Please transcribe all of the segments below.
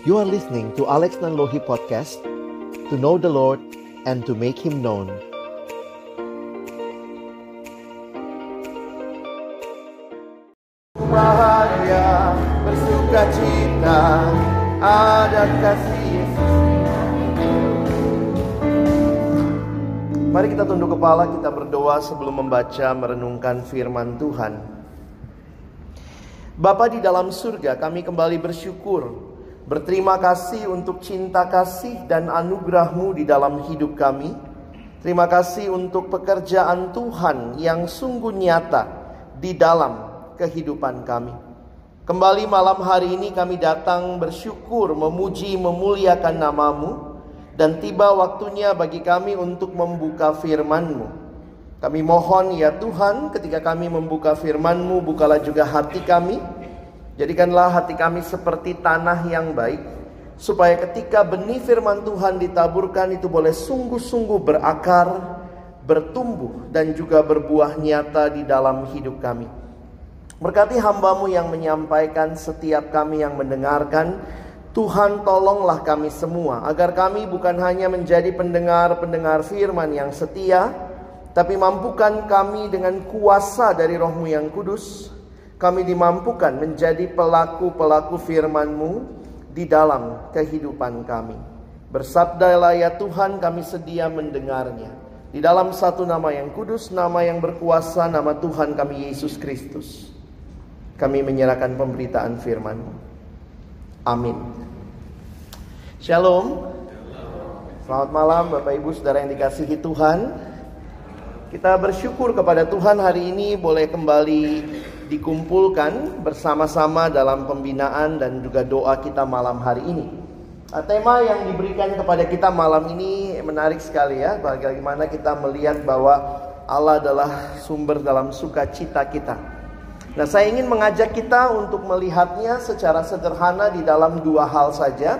You are listening to Alex Nanlohi Podcast To know the Lord and to make Him known bahagia, bersuka cita, ada kasih Yesus. Mari kita tunduk kepala, kita berdoa sebelum membaca merenungkan firman Tuhan. Bapa di dalam surga, kami kembali bersyukur, berterima kasih untuk cinta kasih dan anugerahmu di dalam hidup kami. Terima kasih untuk pekerjaan Tuhan yang sungguh nyata di dalam kehidupan kami. Kembali malam hari ini kami datang bersyukur, memuji, memuliakan namamu. Dan tiba waktunya bagi kami untuk membuka firman-Mu. Kami mohon ya Tuhan ketika kami membuka firman-Mu, bukalah juga hati kami. Jadikanlah hati kami seperti tanah yang baik. Supaya ketika benih firman Tuhan ditaburkan itu boleh sungguh-sungguh berakar, bertumbuh, dan juga berbuah nyata di dalam hidup kami. Berkati hambamu yang menyampaikan setiap kami yang mendengarkan. Tuhan tolonglah kami semua agar kami bukan hanya menjadi pendengar-pendengar firman yang setia. Tapi mampukan kami dengan kuasa dari rohmu yang kudus. Kami dimampukan menjadi pelaku-pelaku firmanmu di dalam kehidupan kami. Bersabdalah ya Tuhan kami sedia mendengarnya. Di dalam satu nama yang kudus, nama yang berkuasa, nama Tuhan kami Yesus Kristus. Kami menyerahkan pemberitaan firman-Mu. Amin. Shalom. Selamat malam Bapak Ibu Saudara yang dikasihi Tuhan. Kita bersyukur kepada Tuhan hari ini boleh kembali dikumpulkan bersama-sama dalam pembinaan dan juga doa kita malam hari ini. Nah, tema yang diberikan kepada kita malam ini menarik sekali ya. Bagaimana kita melihat bahwa Allah adalah sumber dalam sukacita kita. Nah, saya ingin mengajak kita untuk melihatnya secara sederhana di dalam dua hal saja.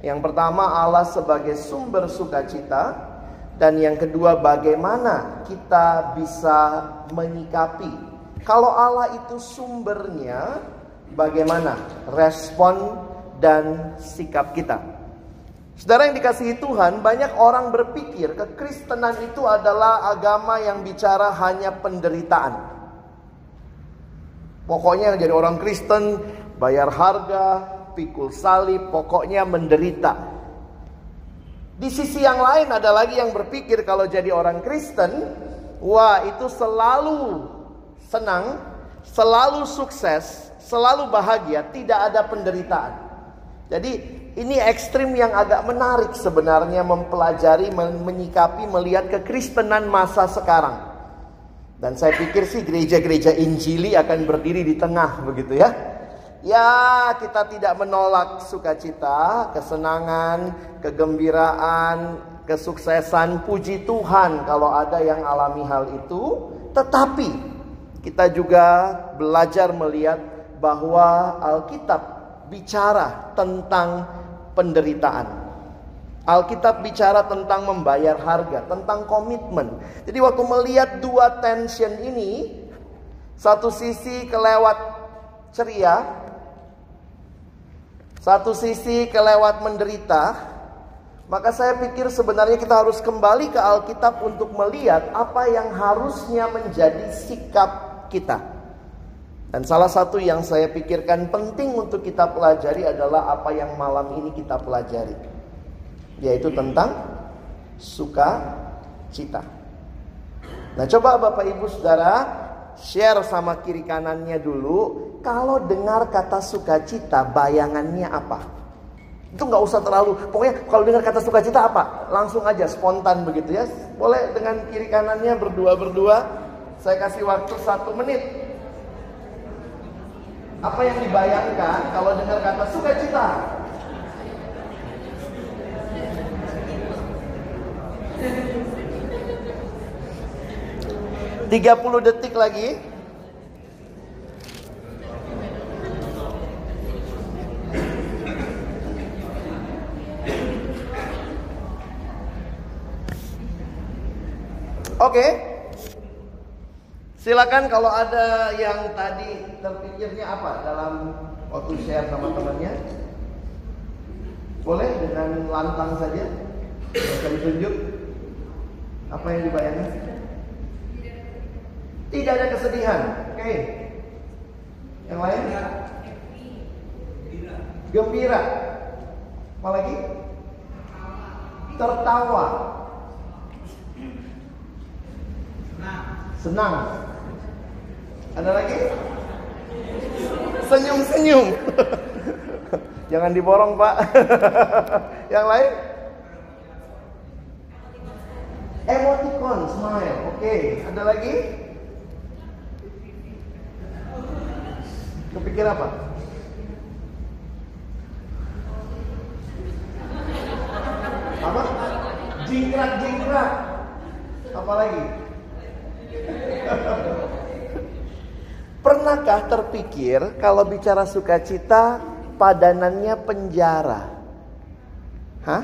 Yang pertama, Allah sebagai sumber sukacita, dan yang kedua, bagaimana kita bisa menyikapi. Kalau Allah itu sumbernya, bagaimana respon dan sikap kita. Saudara yang dikasihi Tuhan, banyak orang berpikir kekristenan itu adalah agama yang bicara hanya penderitaan. Pokoknya jadi orang Kristen bayar harga, pikul salib, pokoknya menderita. Di sisi yang lain ada lagi yang berpikir kalau jadi orang Kristen, wah itu selalu senang, selalu sukses, selalu bahagia, tidak ada penderitaan. Jadi ini ekstrim yang agak menarik sebenarnya mempelajari, menyikapi, melihat kekristenan masa sekarang. Dan saya pikir sih gereja-gereja Injili akan berdiri di tengah begitu ya. Ya, kita tidak menolak sukacita, kesenangan, kegembiraan, kesuksesan, puji Tuhan kalau ada yang alami hal itu. Tetapi kita juga belajar melihat bahwa Alkitab bicara tentang penderitaan. Alkitab bicara tentang membayar harga, tentang komitmen. Jadi waktu melihat dua tension ini, satu sisi kelewat ceria, satu sisi kelewat menderita, maka saya pikir sebenarnya kita harus kembali ke Alkitab untuk melihat apa yang harusnya menjadi sikap kita. Dan salah satu yang saya pikirkan penting untuk kita pelajari adalah apa yang malam ini kita pelajari yaitu tentang sukacita. Nah, coba Bapak Ibu Saudara share sama kiri kanannya dulu. Kalau dengar kata sukacita, bayangannya apa? Itu nggak usah terlalu. Pokoknya kalau dengar kata sukacita apa? Langsung aja spontan begitu ya. Boleh dengan kiri kanannya berdua-berdua. Saya kasih waktu satu menit. Apa yang dibayangkan kalau dengar kata sukacita? 30 detik lagi. Oke. Silakan kalau ada yang tadi terpikirnya apa dalam waktu share sama temannya. Boleh dengan lantang saja? Bisa ditunjuk? Apa yang dibayangkan? Tidak ada kesedihan. Oke. Yang lain? Gembira. Apa lagi? Tertawa. Senang. Ada lagi? Senyum-senyum. Jangan diborong, Pak. Yang lain? Emoticon, smile. Oke, ada lagi? Kepikir apa? Apa? Jingkrak-jingkrak. Apa lagi? Pernahkah terpikir kalau bicara sukacita padanannya penjara? Hah?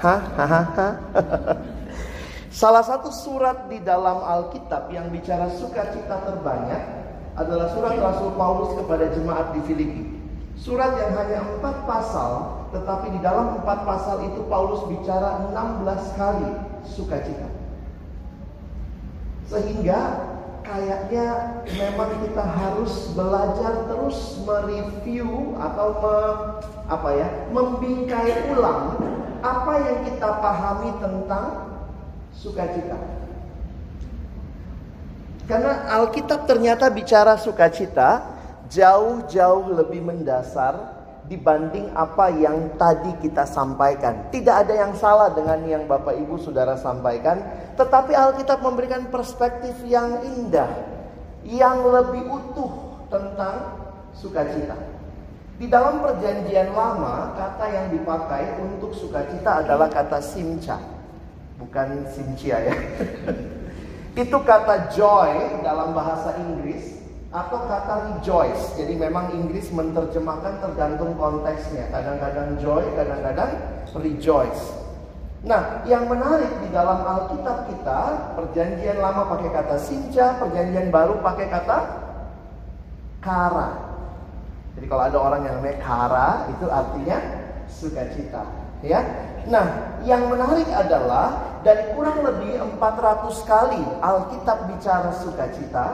Hah? Hah? Salah satu surat di dalam Alkitab yang bicara sukacita terbanyak adalah surat Rasul Paulus kepada jemaat di Filipi. Surat yang hanya empat pasal, tetapi di dalam empat pasal itu Paulus bicara 16 kali sukacita. Sehingga kayaknya memang kita harus belajar terus mereview atau me, apa ya, membingkai ulang apa yang kita pahami tentang sukacita. Karena Alkitab ternyata bicara sukacita jauh-jauh lebih mendasar dibanding apa yang tadi kita sampaikan. Tidak ada yang salah dengan yang Bapak Ibu Saudara sampaikan, tetapi Alkitab memberikan perspektif yang indah, yang lebih utuh tentang sukacita. Di dalam perjanjian lama, kata yang dipakai untuk sukacita adalah kata simca. Bukan simcia ya. Itu kata joy dalam bahasa Inggris atau kata rejoice. Jadi memang Inggris menerjemahkan tergantung konteksnya. Kadang-kadang joy, kadang-kadang rejoice. Nah, yang menarik di dalam Alkitab kita, perjanjian lama pakai kata sinca, perjanjian baru pakai kata kara. Jadi kalau ada orang yang namanya kara, itu artinya sukacita. Ya, Nah, yang menarik adalah dari kurang lebih 400 kali Alkitab bicara sukacita,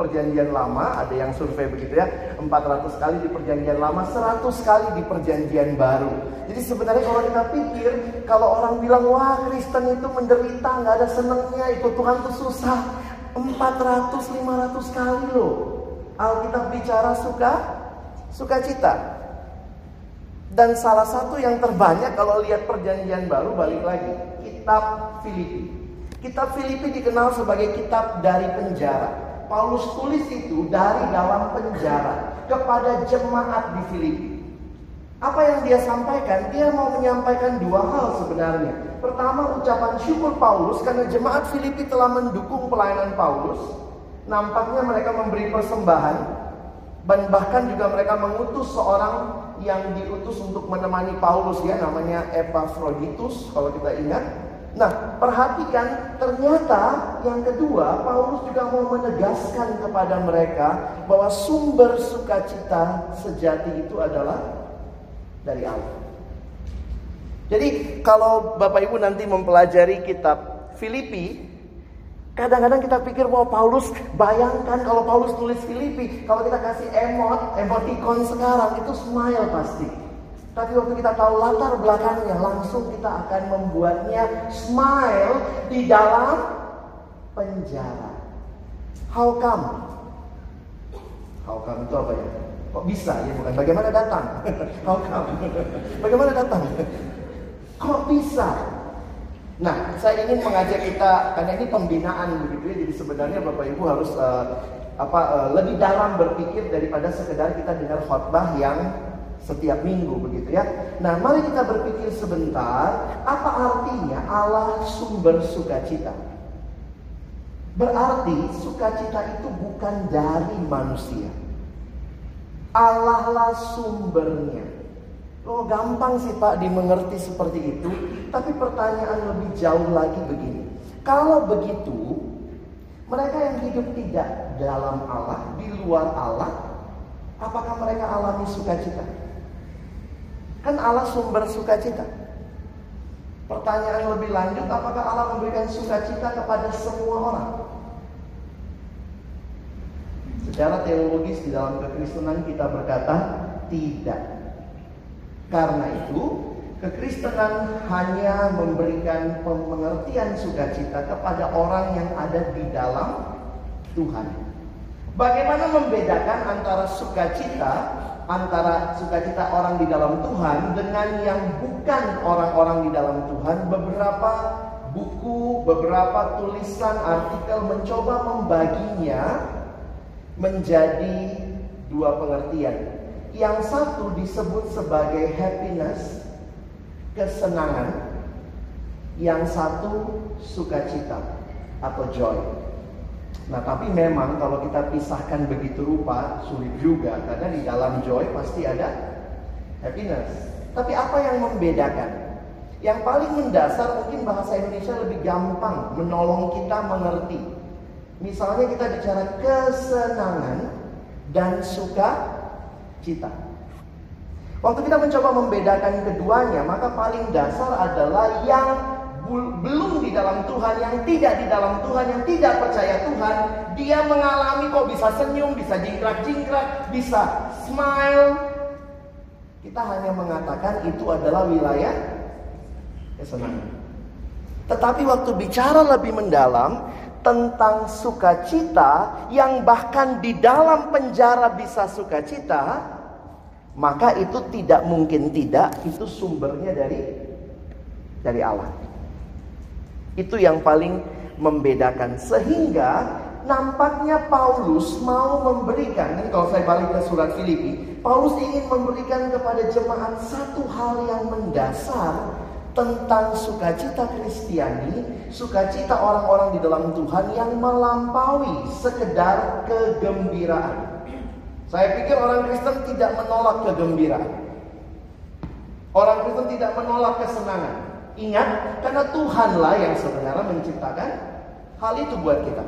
perjanjian lama, ada yang survei begitu ya, 400 kali di perjanjian lama, 100 kali di perjanjian baru. Jadi sebenarnya kalau kita pikir, kalau orang bilang, wah Kristen itu menderita, nggak ada senengnya, itu Tuhan tuh susah. 400-500 kali loh. Alkitab bicara suka, sukacita. Dan salah satu yang terbanyak kalau lihat perjanjian baru balik lagi kitab Filipi. Kitab Filipi dikenal sebagai kitab dari penjara. Paulus tulis itu dari dalam penjara kepada jemaat di Filipi. Apa yang dia sampaikan? Dia mau menyampaikan dua hal sebenarnya. Pertama ucapan syukur Paulus karena jemaat Filipi telah mendukung pelayanan Paulus. Nampaknya mereka memberi persembahan dan bahkan juga mereka mengutus seorang yang diutus untuk menemani Paulus ya namanya Epaphroditus kalau kita ingat. Nah, perhatikan ternyata yang kedua Paulus juga mau menegaskan kepada mereka bahwa sumber sukacita sejati itu adalah dari Allah. Jadi kalau Bapak Ibu nanti mempelajari kitab Filipi, Kadang-kadang kita pikir bahwa Paulus bayangkan kalau Paulus tulis Filipi, kalau kita kasih emot, emoticon sekarang itu smile pasti. Tapi waktu kita tahu latar belakangnya, langsung kita akan membuatnya smile di dalam penjara. How come? How come itu apa ya? Kok bisa ya bukan bagaimana datang? How come? Bagaimana datang? Kok bisa? Nah, saya ingin mengajak kita karena ini pembinaan begitu ya. Jadi sebenarnya Bapak Ibu harus uh, apa uh, lebih dalam berpikir daripada sekedar kita dengar khotbah yang setiap minggu begitu ya. Nah, mari kita berpikir sebentar apa artinya Allah sumber sukacita. Berarti sukacita itu bukan dari manusia. Allah lah sumbernya. Oh gampang sih Pak dimengerti seperti itu. Tapi pertanyaan lebih jauh lagi begini. Kalau begitu, mereka yang hidup tidak dalam Allah, di luar Allah, apakah mereka alami sukacita? Kan Allah sumber sukacita. Pertanyaan lebih lanjut, apakah Allah memberikan sukacita kepada semua orang? Secara teologis di dalam kekristenan kita berkata tidak. Karena itu, kekristenan hanya memberikan pengertian sukacita kepada orang yang ada di dalam Tuhan. Bagaimana membedakan antara sukacita antara sukacita orang di dalam Tuhan dengan yang bukan orang-orang di dalam Tuhan? Beberapa buku, beberapa tulisan, artikel mencoba membaginya menjadi dua pengertian. Yang satu disebut sebagai happiness, kesenangan. Yang satu sukacita atau joy. Nah, tapi memang kalau kita pisahkan begitu rupa sulit juga karena di dalam joy pasti ada happiness. Tapi apa yang membedakan? Yang paling mendasar mungkin bahasa Indonesia lebih gampang menolong kita mengerti. Misalnya kita bicara kesenangan dan suka cita. Waktu kita mencoba membedakan keduanya, maka paling dasar adalah yang belum di dalam Tuhan, yang tidak di dalam Tuhan, yang tidak percaya Tuhan, dia mengalami kok bisa senyum, bisa jingkrak-jingkrak, bisa smile. Kita hanya mengatakan itu adalah wilayah kesenangan. Tetapi waktu bicara lebih mendalam tentang sukacita yang bahkan di dalam penjara bisa sukacita, maka itu tidak mungkin tidak itu sumbernya dari dari Allah. Itu yang paling membedakan. Sehingga nampaknya Paulus mau memberikan, ini kalau saya balik ke surat Filipi, Paulus ingin memberikan kepada jemaat satu hal yang mendasar tentang sukacita Kristiani, sukacita orang-orang di dalam Tuhan yang melampaui sekedar kegembiraan. Saya pikir orang Kristen tidak menolak kegembiraan. Orang Kristen tidak menolak kesenangan. Ingat, karena Tuhanlah yang sebenarnya menciptakan hal itu buat kita.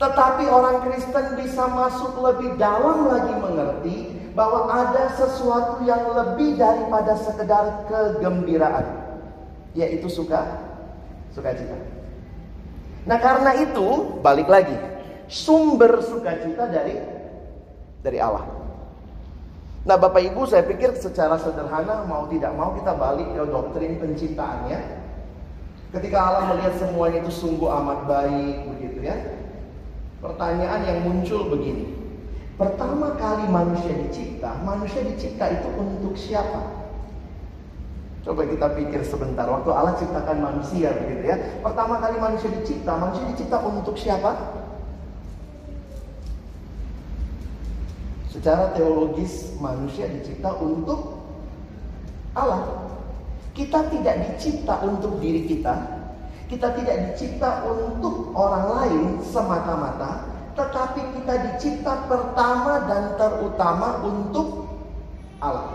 Tetapi orang Kristen bisa masuk lebih dalam lagi mengerti bahwa ada sesuatu yang lebih daripada sekedar kegembiraan, yaitu suka sukacita. Nah, karena itu balik lagi, sumber sukacita dari dari Allah. Nah Bapak Ibu saya pikir secara sederhana mau tidak mau kita balik ke doktrin penciptaannya. Ketika Allah melihat semuanya itu sungguh amat baik begitu ya. Pertanyaan yang muncul begini. Pertama kali manusia dicipta, manusia dicipta itu untuk siapa? Coba kita pikir sebentar. Waktu Allah ciptakan manusia begitu ya. Pertama kali manusia dicipta, manusia dicipta untuk siapa? Secara teologis manusia dicipta untuk Allah. Kita tidak dicipta untuk diri kita. Kita tidak dicipta untuk orang lain semata-mata, tetapi kita dicipta pertama dan terutama untuk Allah.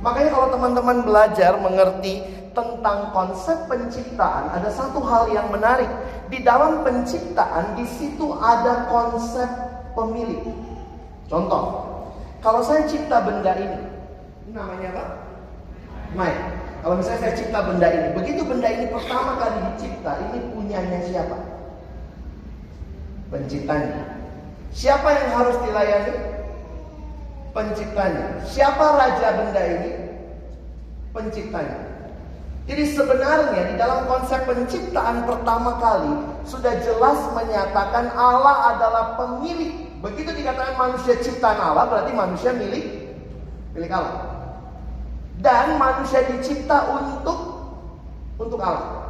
Makanya kalau teman-teman belajar mengerti tentang konsep penciptaan, ada satu hal yang menarik. Di dalam penciptaan, di situ ada konsep pemilik. Contoh, kalau saya cipta benda ini, namanya apa? Mike. Kalau misalnya saya cipta benda ini, begitu benda ini pertama kali dicipta, ini punyanya siapa? Penciptanya. Siapa yang harus dilayani? Penciptanya. Siapa raja benda ini? Penciptanya. Jadi sebenarnya di dalam konsep penciptaan pertama kali sudah jelas menyatakan Allah adalah pemilik Begitu dikatakan manusia ciptaan Allah berarti manusia milik milik Allah. Dan manusia dicipta untuk untuk Allah.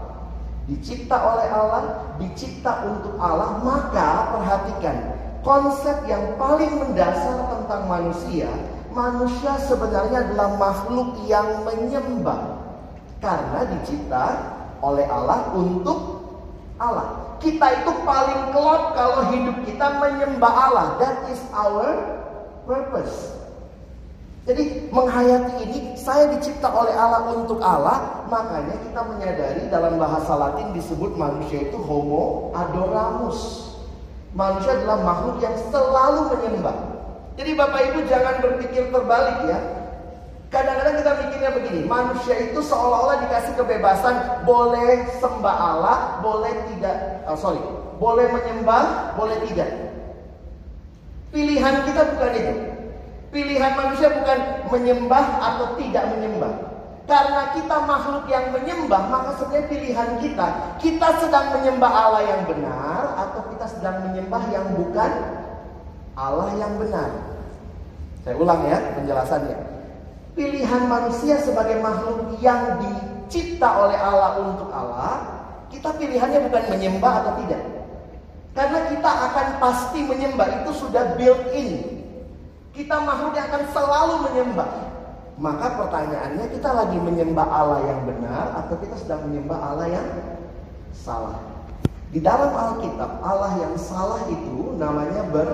Dicipta oleh Allah, dicipta untuk Allah, maka perhatikan konsep yang paling mendasar tentang manusia, manusia sebenarnya adalah makhluk yang menyembah karena dicipta oleh Allah untuk Allah. Kita itu paling kelop kalau hidup kita menyembah Allah. That is our purpose. Jadi menghayati ini, saya dicipta oleh Allah untuk Allah, makanya kita menyadari dalam bahasa Latin disebut manusia itu homo adoramus. Manusia adalah makhluk yang selalu menyembah. Jadi Bapak Ibu jangan berpikir terbalik ya. Kadang-kadang kita mikirnya begini, manusia itu seolah-olah dikasih kebebasan boleh sembah Allah, boleh tidak, oh sorry, boleh menyembah, boleh tidak. Pilihan kita bukan itu. Pilihan manusia bukan menyembah atau tidak menyembah. Karena kita makhluk yang menyembah, maka sebenarnya pilihan kita, kita sedang menyembah Allah yang benar atau kita sedang menyembah yang bukan Allah yang benar. Saya ulang ya penjelasannya pilihan manusia sebagai makhluk yang dicipta oleh Allah untuk Allah, kita pilihannya bukan menyembah atau tidak. Karena kita akan pasti menyembah, itu sudah built in. Kita makhluk yang akan selalu menyembah. Maka pertanyaannya kita lagi menyembah Allah yang benar atau kita sedang menyembah Allah yang salah. Di dalam Alkitab Allah yang salah itu namanya ber,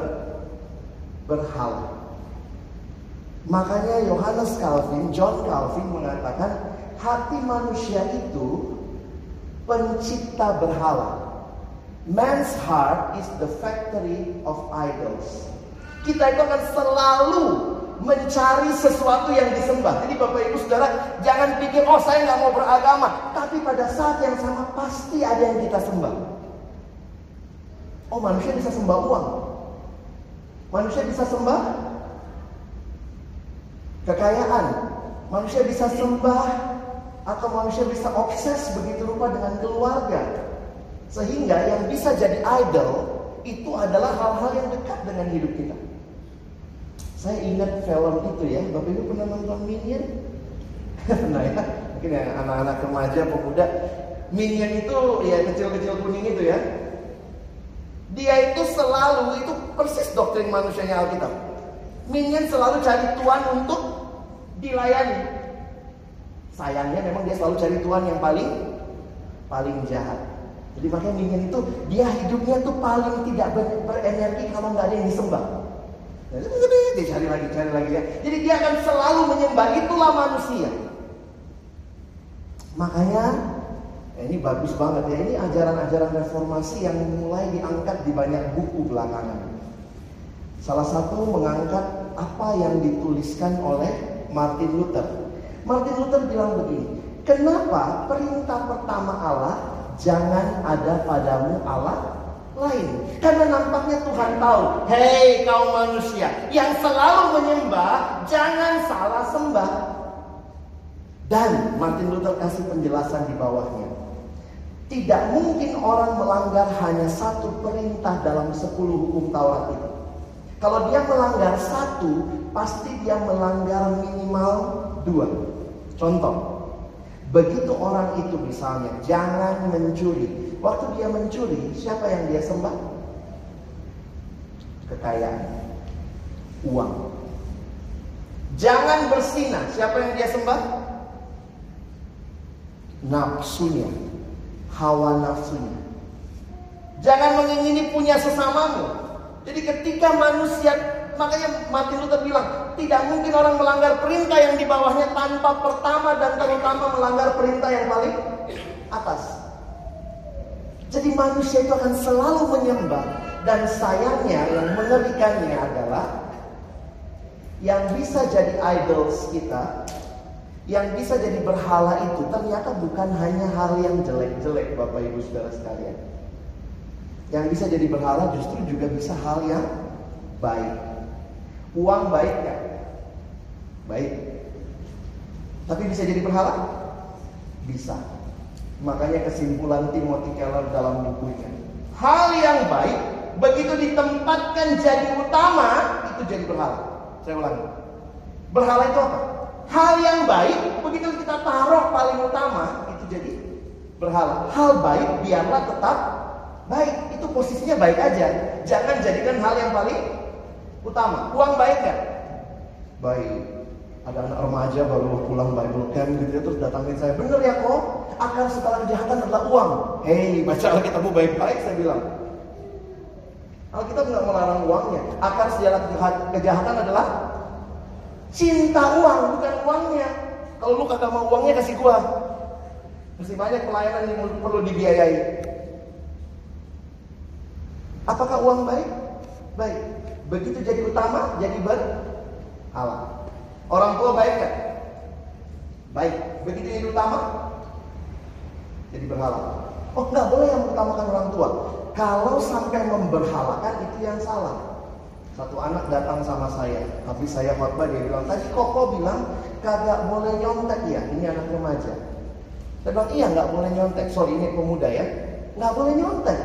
berhala. Makanya Yohanes Calvin, John Calvin mengatakan hati manusia itu pencipta berhala. Man's heart is the factory of idols. Kita itu akan selalu mencari sesuatu yang disembah. Jadi Bapak Ibu Saudara jangan pikir oh saya nggak mau beragama, tapi pada saat yang sama pasti ada yang kita sembah. Oh manusia bisa sembah uang, manusia bisa sembah kekayaan. Manusia bisa sembah atau manusia bisa obses begitu rupa dengan keluarga. Sehingga yang bisa jadi idol itu adalah hal-hal yang dekat dengan hidup kita. Saya ingat film itu ya, Bapak Ibu pernah nonton Minion? nah ya, mungkin ya anak-anak remaja, pemuda. Minion itu ya kecil-kecil kuning itu ya. Dia itu selalu, itu persis doktrin manusianya Alkitab. Minion selalu cari tuan untuk dilayani. Sayangnya memang dia selalu cari Tuhan yang paling paling jahat. Jadi makanya Minion itu dia hidupnya tuh paling tidak berenergi kalau nggak ada yang disembah. Dia cari lagi, cari lagi ya. Jadi dia akan selalu menyembah itulah manusia. Makanya ya ini bagus banget ya. Ini ajaran-ajaran reformasi yang mulai diangkat di banyak buku belakangan. Salah satu mengangkat apa yang dituliskan oleh Martin Luther. Martin Luther bilang begini, kenapa perintah pertama Allah jangan ada padamu Allah lain? Karena nampaknya Tuhan tahu, hei kaum manusia yang selalu menyembah, jangan salah sembah. Dan Martin Luther kasih penjelasan di bawahnya. Tidak mungkin orang melanggar hanya satu perintah dalam sepuluh hukum Taurat itu. Kalau dia melanggar satu, pasti dia melanggar minimal dua. Contoh, begitu orang itu misalnya jangan mencuri. Waktu dia mencuri, siapa yang dia sembah? Kekayaan, uang. Jangan bersinah, siapa yang dia sembah? Nafsunya, hawa nafsunya. Jangan mengingini punya sesamamu. Jadi ketika manusia makanya Martin Luther bilang tidak mungkin orang melanggar perintah yang di bawahnya tanpa pertama dan terutama melanggar perintah yang paling atas. Jadi manusia itu akan selalu menyembah dan sayangnya yang mengerikannya adalah yang bisa jadi idols kita, yang bisa jadi berhala itu ternyata bukan hanya hal yang jelek-jelek Bapak Ibu Saudara sekalian. Yang bisa jadi berhala justru juga bisa hal yang baik. Uang baik kan? Baik. Tapi bisa jadi berhala? Bisa. Makanya kesimpulan Timothy Keller dalam bukunya. Hal yang baik begitu ditempatkan jadi utama itu jadi berhala. Saya ulangi. Berhala itu apa? Hal yang baik begitu kita taruh paling utama itu jadi berhala. Hal baik biarlah tetap Baik, itu posisinya baik aja. Jangan jadikan hal yang paling utama. Uang baik gak? Baik. Ada anak remaja baru pulang Bible camp gitu ya, terus datangin saya. Bener ya kok, akar segala kejahatan adalah uang. Hei, baca Alkitabmu baik-baik saya bilang. Alkitab nggak melarang uangnya. Akar segala kejahatan adalah cinta uang, bukan uangnya. Kalau lu kagak mau uangnya kasih gua. Masih banyak pelayanan yang perlu dibiayai. Apakah uang baik? Baik. Begitu jadi utama, jadi berhala. Orang tua baik kan? Baik, begitu yang utama jadi berhala. Oh nggak boleh yang utamakan orang tua. Kalau sampai memberhalakan itu yang salah. Satu anak datang sama saya, habis saya khotbah dia bilang, tadi Koko bilang kagak boleh nyontek ya, ini anak remaja. Saya bilang, iya nggak boleh nyontek, sorry ini pemuda ya, nggak boleh nyontek.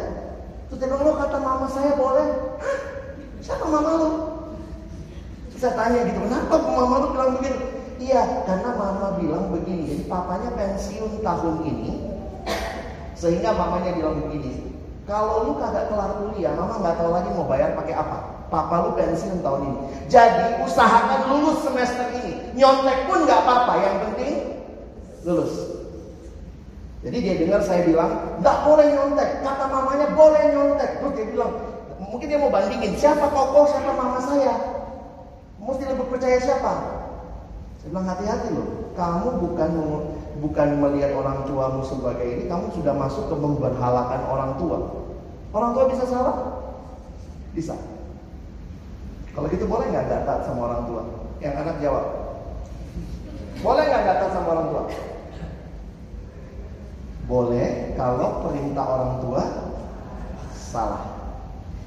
Terus dia bilang, lo kata mama saya boleh, Hah? Siapa mama lo? Saya tanya gitu, kenapa mama lo bilang begitu? Iya, karena mama bilang begini, jadi papanya pensiun tahun ini, sehingga mamanya bilang begini, kalau lu kagak kelar kuliah, mama nggak tahu lagi mau bayar pakai apa. Papa lu pensiun tahun ini. Jadi usahakan lulus semester ini. Nyontek pun nggak apa-apa, yang penting lulus. Jadi dia dengar saya bilang, nggak boleh nyontek. Kata mamanya boleh nyontek. Terus dia bilang, mungkin dia mau bandingin siapa kokoh, siapa mama saya. Mesti lebih percaya siapa? Saya bilang hati-hati loh. Kamu bukan bukan melihat orang tuamu sebagai ini, kamu sudah masuk ke memberhalakan orang tua. Orang tua bisa salah? Bisa. Kalau gitu boleh nggak gak taat sama orang tua? Yang anak jawab. Boleh nggak gak taat sama orang tua? Boleh kalau perintah orang tua salah.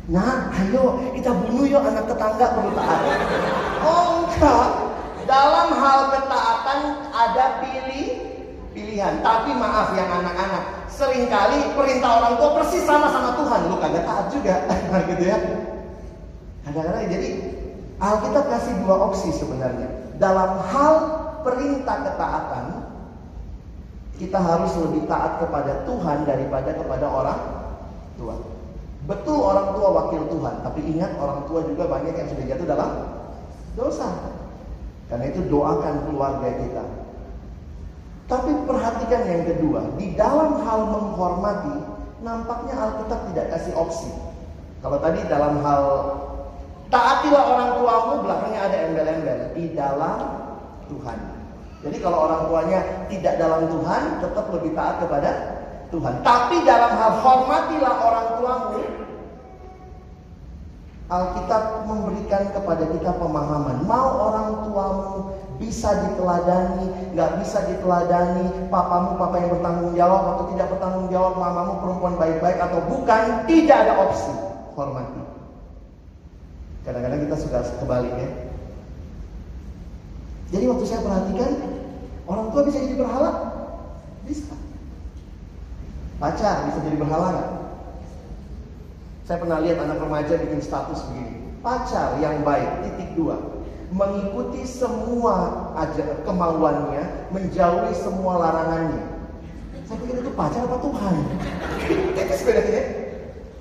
Nah, ayo kita bunuh yuk anak tetangga perlu taat. Oh enggak. Dalam hal ketaatan ada pilih pilihan. Tapi maaf yang anak-anak, sering kali perintah orang tua persis sama sama Tuhan. Lu kagak taat juga, gitu ya. Kadang-kadang jadi Alkitab kasih dua opsi sebenarnya. Dalam hal perintah ketaatan, kita harus lebih taat kepada Tuhan daripada kepada orang tua. Betul orang tua wakil Tuhan, tapi ingat orang tua juga banyak yang sudah jatuh dalam dosa. Karena itu doakan keluarga kita. Tapi perhatikan yang kedua, di dalam hal menghormati, nampaknya Alkitab tidak kasih opsi. Kalau tadi dalam hal taatilah orang tuamu, belakangnya ada embel-embel di dalam Tuhan. Jadi kalau orang tuanya tidak dalam Tuhan, tetap lebih taat kepada Tuhan. Tapi dalam hal hormatilah orang tuamu, Alkitab memberikan kepada kita pemahaman. Mau orang tuamu bisa diteladani, nggak bisa diteladani, papamu papa yang bertanggung jawab atau tidak bertanggung jawab, mamamu perempuan baik-baik atau bukan, tidak ada opsi. Hormati. Kadang-kadang kita suka kebalik ya. Jadi waktu saya perhatikan, orang tua bisa jadi berhala? Bisa. Pacar bisa jadi berhala nggak? Saya pernah lihat anak remaja bikin status begini. Pacar yang baik, titik dua. Mengikuti semua aja kemauannya, menjauhi semua larangannya. Saya pikir itu pacar apa Tuhan? Tipis bedanya. ya.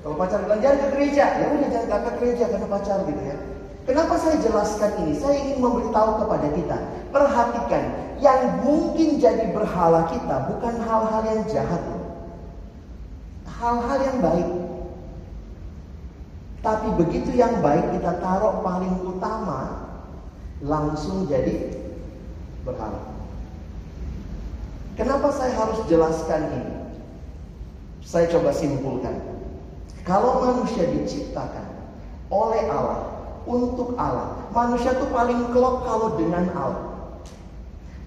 Kalau pacar bilang jangan ke gereja, ya udah jangan ke gereja karena pacar gitu ya. Kenapa saya jelaskan ini? Saya ingin memberitahu kepada kita. Perhatikan, yang mungkin jadi berhala kita bukan hal-hal yang jahat. Hal-hal yang baik. Tapi begitu yang baik kita taruh paling utama, langsung jadi berhala. Kenapa saya harus jelaskan ini? Saya coba simpulkan. Kalau manusia diciptakan oleh Allah, untuk Allah, manusia itu paling klop kalau dengan Allah.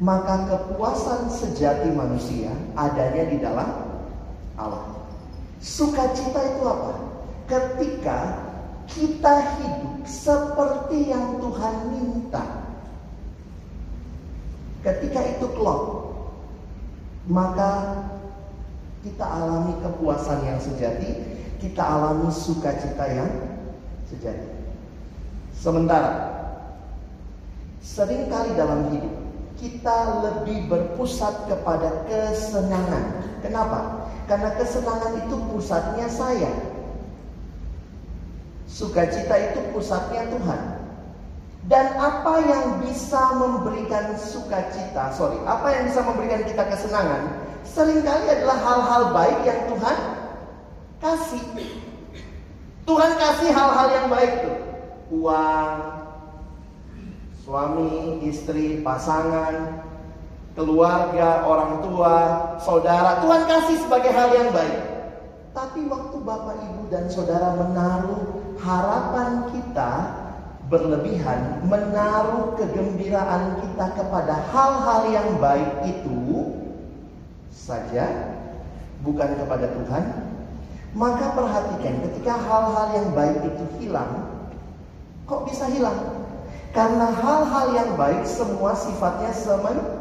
Maka kepuasan sejati manusia adanya di dalam Allah. Sukacita itu apa? Ketika kita hidup seperti yang Tuhan minta. Ketika itu klop, maka kita alami kepuasan yang sejati, kita alami sukacita yang sejati. Sementara sering kali dalam hidup kita lebih berpusat kepada kesenangan. Kenapa? Karena kesenangan itu pusatnya saya. Sukacita itu pusatnya Tuhan. Dan apa yang bisa memberikan sukacita, sorry, apa yang bisa memberikan kita kesenangan, sering kali adalah hal-hal baik yang Tuhan kasih. Tuhan kasih hal-hal yang baik tuh. Uang, suami, istri, pasangan, keluarga, orang tua, saudara. Tuhan kasih sebagai hal yang baik. Tapi waktu Bapak Ibu dan Saudara menaruh harapan kita berlebihan menaruh kegembiraan kita kepada hal-hal yang baik itu saja bukan kepada Tuhan maka perhatikan ketika hal-hal yang baik itu hilang kok bisa hilang karena hal-hal yang baik semua sifatnya semen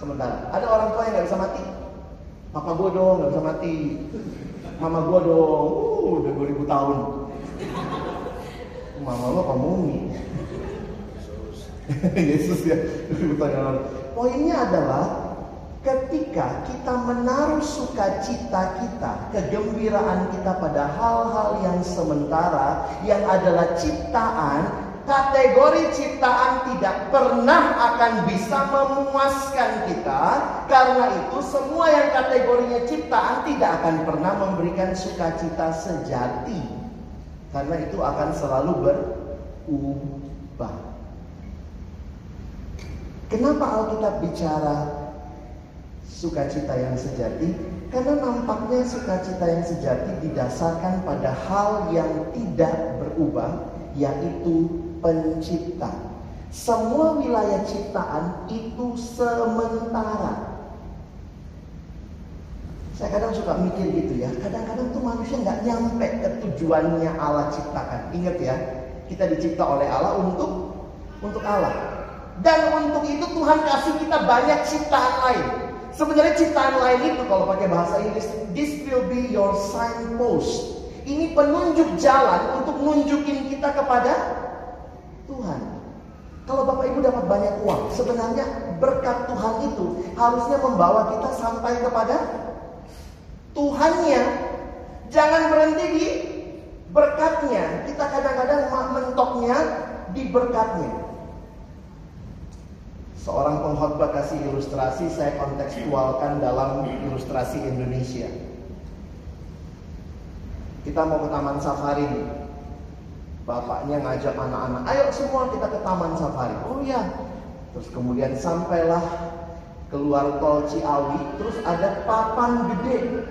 sementara. Ada orang tua yang nggak bisa mati. Papa gue dong nggak bisa mati. Mama gue dong. Uh, udah 2000 tahun. Mama lo apa mumi? Yesus ya poinnya adalah ketika kita menaruh sukacita kita kegembiraan kita pada hal-hal yang sementara yang adalah ciptaan kategori ciptaan tidak pernah akan bisa memuaskan kita. Karena itu semua yang kategorinya ciptaan tidak akan pernah memberikan sukacita sejati. Karena itu akan selalu berubah. Kenapa Alkitab bicara sukacita yang sejati? Karena nampaknya sukacita yang sejati didasarkan pada hal yang tidak berubah, yaitu pencipta. Semua wilayah ciptaan itu sementara. Saya kadang suka mikir gitu ya. Kadang-kadang tuh manusia nggak nyampe ke tujuannya Allah ciptakan. Ingat ya, kita dicipta oleh Allah untuk untuk Allah. Dan untuk itu Tuhan kasih kita banyak ciptaan lain. Sebenarnya ciptaan lain itu kalau pakai bahasa Inggris, this will be your signpost. Ini penunjuk jalan untuk nunjukin kita kepada Tuhan. Kalau Bapak Ibu dapat banyak uang, sebenarnya berkat Tuhan itu harusnya membawa kita sampai kepada Tuhannya. Jangan berhenti di berkatnya. Kita kadang-kadang mentoknya di berkatnya. Seorang pengkhotbah kasih ilustrasi, saya kontekstualkan dalam ilustrasi Indonesia. Kita mau ke Taman Safari nih. Bapaknya ngajak anak-anak, ayo semua kita ke taman safari. Oh iya. Terus kemudian sampailah keluar tol Ciawi, terus ada papan gede.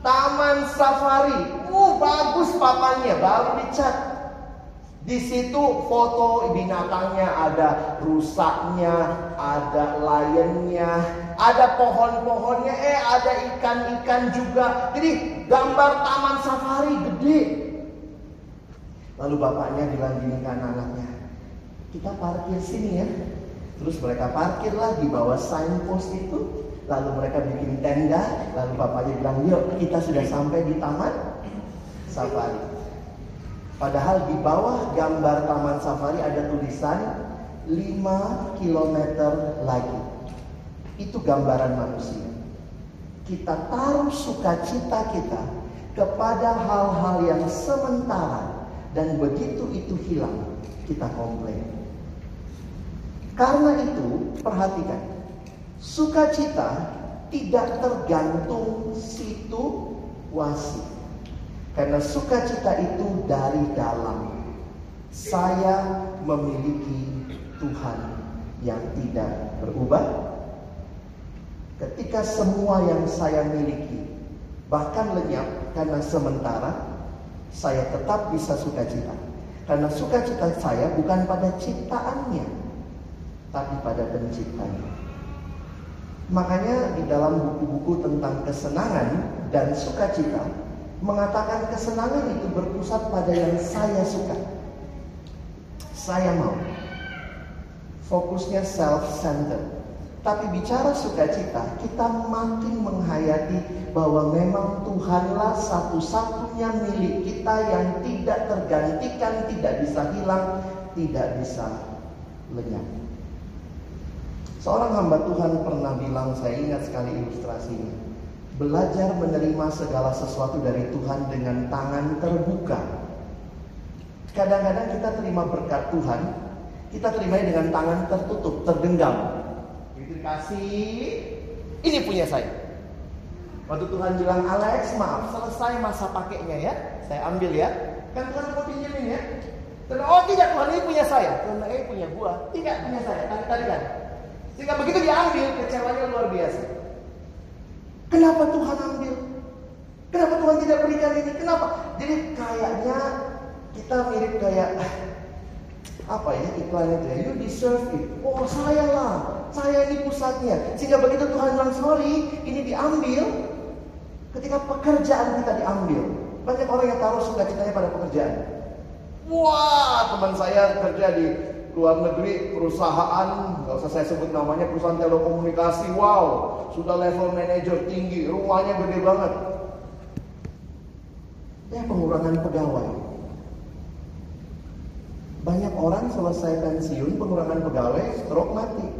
Taman safari. Uh, bagus papannya, baru dicat. Di situ foto binatangnya ada rusaknya, ada lionnya, ada pohon-pohonnya, eh ada ikan-ikan juga. Jadi gambar taman safari gede. Lalu bapaknya bilang ke anak-anaknya, kita parkir sini ya. Terus mereka parkirlah di bawah signpost itu. Lalu mereka bikin tenda. Lalu bapaknya bilang, yuk kita sudah sampai di taman safari. Padahal di bawah gambar taman safari ada tulisan 5 km lagi. Itu gambaran manusia. Kita taruh sukacita kita kepada hal-hal yang sementara dan begitu itu hilang, kita komplain. Karena itu, perhatikan. Sukacita tidak tergantung situasi. Karena sukacita itu dari dalam. Saya memiliki Tuhan yang tidak berubah. Ketika semua yang saya miliki bahkan lenyap karena sementara, saya tetap bisa sukacita. Karena sukacita saya bukan pada ciptaannya, tapi pada penciptanya. Makanya di dalam buku-buku tentang kesenangan dan sukacita mengatakan kesenangan itu berpusat pada yang saya suka. Saya mau. Fokusnya self-centered. Tapi bicara sukacita, kita makin menghayati bahwa memang Tuhanlah satu-satunya milik kita yang tidak tergantikan, tidak bisa hilang, tidak bisa lenyap. Seorang hamba Tuhan pernah bilang, saya ingat sekali ilustrasinya. Belajar menerima segala sesuatu dari Tuhan dengan tangan terbuka. Kadang-kadang kita terima berkat Tuhan, kita terimanya dengan tangan tertutup, tergenggam kasih ini punya saya. Waktu Tuhan bilang Alex maaf selesai masa pakainya ya, saya ambil ya. Kan Tuhan mau pinjemin ya. Tuhan, oh tidak Tuhan ini punya saya. Tuhan eh punya gua, tidak punya saya. Tarik tarikan. Sehingga begitu diambil kecewanya luar biasa. Kenapa Tuhan ambil? Kenapa Tuhan tidak berikan ini? Kenapa? Jadi kayaknya kita mirip kayak apa ya iklan itu ya, you deserve it. Oh saya lah, saya ini pusatnya. Sehingga begitu Tuhan bilang sorry, ini diambil. Ketika pekerjaan kita diambil, banyak orang yang taruh sukacitanya pada pekerjaan. Wah, teman saya kerja di luar negeri, perusahaan, nggak usah saya sebut namanya, perusahaan telekomunikasi. Wow, sudah level manager tinggi, rumahnya gede banget. Ya pengurangan pegawai. Banyak orang selesai pensiun, pengurangan pegawai, stroke mati.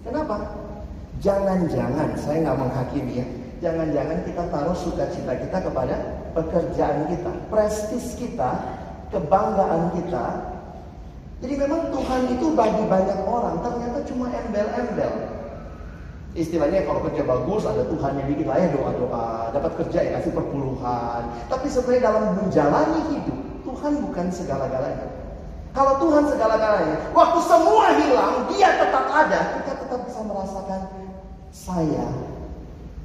Kenapa? Jangan-jangan, saya nggak menghakimi ya. Jangan-jangan kita taruh sukacita kita kepada pekerjaan kita, prestis kita, kebanggaan kita. Jadi memang Tuhan itu bagi banyak orang ternyata cuma embel-embel. Istilahnya kalau kerja bagus ada Tuhan yang bikin lah ya doa-doa, dapat kerja ya kasih perpuluhan. Tapi sebenarnya dalam menjalani hidup Tuhan bukan segala-galanya. Kalau Tuhan segala-galanya, waktu semua hilang, Dia tetap ada. Kita tetap bisa merasakan saya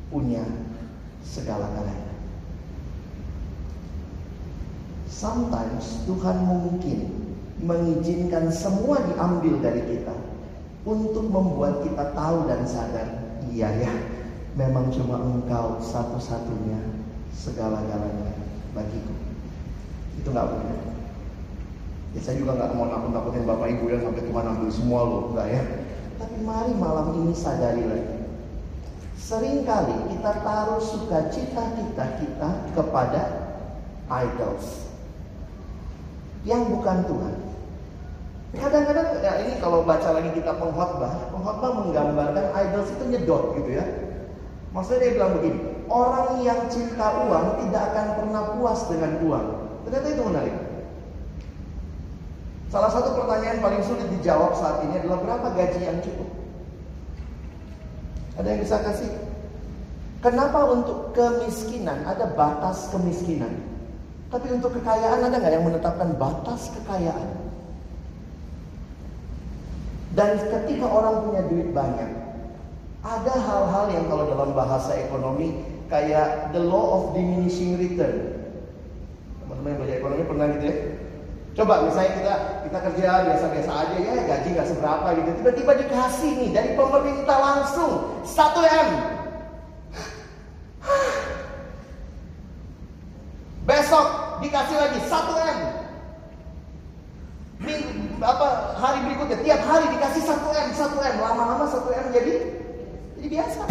punya segala-galanya. Sometimes Tuhan mungkin mengizinkan semua diambil dari kita untuk membuat kita tahu dan sadar, iya ya, memang cuma engkau satu-satunya segala-galanya bagiku. Itu nggak boleh. Ya saya juga nggak mau nakut-nakutin bapak ibu yang sampai Tuhan ambil semua loh, enggak ya. Tapi mari malam ini sadari lagi. Seringkali kita taruh sukacita kita kita kepada idols yang bukan Tuhan. Kadang-kadang ya ini kalau baca lagi kita pengkhotbah, pengkhotbah menggambarkan idols itu nyedot gitu ya. Maksudnya dia bilang begini, orang yang cinta uang tidak akan pernah puas dengan uang. Ternyata itu menarik. Salah satu pertanyaan paling sulit dijawab saat ini adalah berapa gaji yang cukup? Ada yang bisa kasih? Kenapa untuk kemiskinan ada batas kemiskinan? Tapi untuk kekayaan ada nggak yang menetapkan batas kekayaan? Dan ketika orang punya duit banyak, ada hal-hal yang kalau dalam bahasa ekonomi kayak the law of diminishing return. Teman-teman yang belajar ekonomi pernah gitu ya? Coba misalnya kita kita kerja biasa-biasa aja ya gaji nggak seberapa gitu, tiba-tiba dikasih nih dari pemerintah langsung 1 m. Besok dikasih lagi 1 m. Apa hari berikutnya tiap hari dikasih 1 m, 1 m, lama-lama 1 m jadi jadi biasa.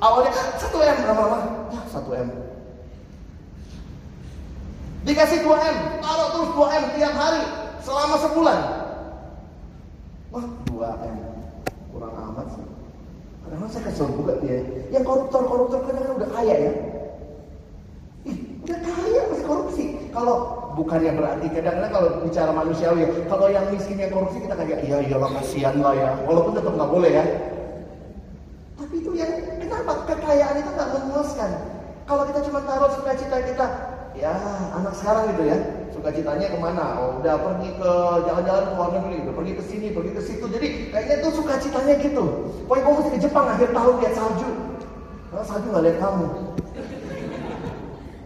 Awalnya 1 m, lama-lama ya 1 m. Dikasih 2M, taruh terus 2M tiap hari selama sebulan. Wah, 2M. Kurang amat sih. Kadang-kadang saya kesel juga dia. Yang koruptor-koruptor kadang-kadang udah kaya ya. Ih, udah kaya masih korupsi. Kalau bukannya berarti kadang-kadang kalau bicara manusiawi ya, kalau yang miskin yang korupsi kita kayak iya iyalah kasihan lah ya. Walaupun tetap nggak boleh ya. Tapi itu yang kenapa kekayaan itu nggak memuaskan? Kalau kita cuma taruh sukacita kita, ya anak sekarang gitu ya suka citanya ke mana? Oh udah pergi ke jalan-jalan ke luar negeri udah pergi ke sini pergi ke situ. Jadi kayaknya tuh suka citanya gitu. Pokoknya mesti ke Jepang akhir tahun lihat salju. Karena salju nggak lihat kamu.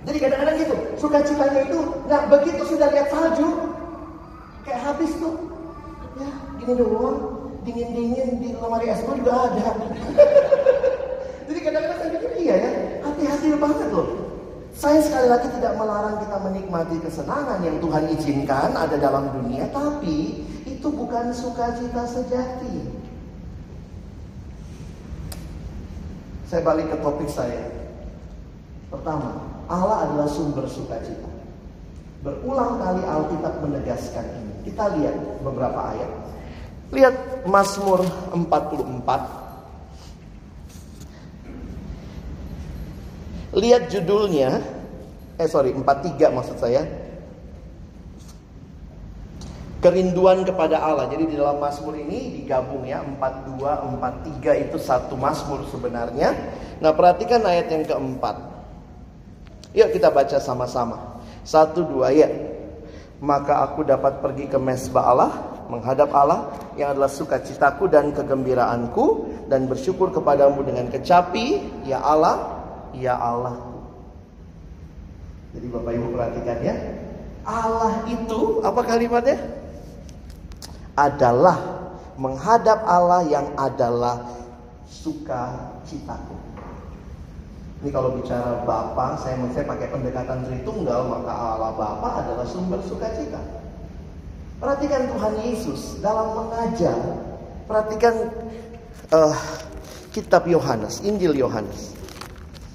Jadi kadang-kadang gitu suka citanya itu nggak begitu sudah lihat salju. Kayak habis tuh. Ya gini doang. Dingin-dingin di lemari es juga ada. Jadi kadang-kadang saya pikir iya ya hati-hati banget loh saya sekali lagi tidak melarang kita menikmati kesenangan yang Tuhan izinkan ada dalam dunia, tapi itu bukan sukacita sejati. Saya balik ke topik saya. Pertama, Allah adalah sumber sukacita. Berulang kali Alkitab menegaskan ini. Kita lihat beberapa ayat. Lihat Mazmur 44 Lihat judulnya, eh sorry 43 maksud saya. Kerinduan kepada Allah. Jadi di dalam Mazmur ini digabung ya 42, 43 itu satu Mazmur sebenarnya. Nah perhatikan ayat yang keempat. Yuk kita baca sama-sama. Satu dua ya. Maka aku dapat pergi ke mesbah Allah, menghadap Allah yang adalah sukacitaku dan kegembiraanku dan bersyukur kepadamu dengan kecapi, ya Allah, ya Allah. Jadi Bapak Ibu perhatikan ya, Allah itu apa kalimatnya? Adalah menghadap Allah yang adalah sukacitaku. Ini kalau bicara Bapa, saya saya pakai pendekatan Tritunggal, maka Allah Bapa adalah sumber sukacita. Perhatikan Tuhan Yesus dalam mengajar. Perhatikan uh, kitab Yohanes, Injil Yohanes.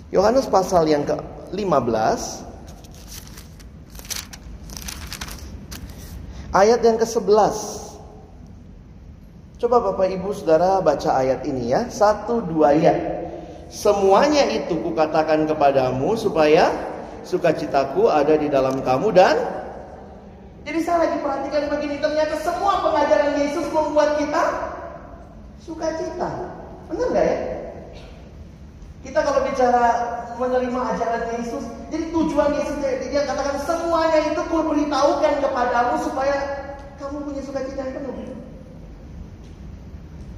Yohanes pasal yang ke-15 ayat yang ke-11. Coba Bapak Ibu Saudara baca ayat ini ya. Satu dua ayat. Semuanya itu kukatakan kepadamu supaya sukacitaku ada di dalam kamu dan jadi saya lagi perhatikan begini ternyata semua pengajaran Yesus membuat kita sukacita. Benar nggak ya? Kita kalau bicara menerima ajaran Yesus, jadi tujuan Yesus dia katakan semuanya itu ku beritahukan kepadamu supaya kamu punya sukacita yang penuh.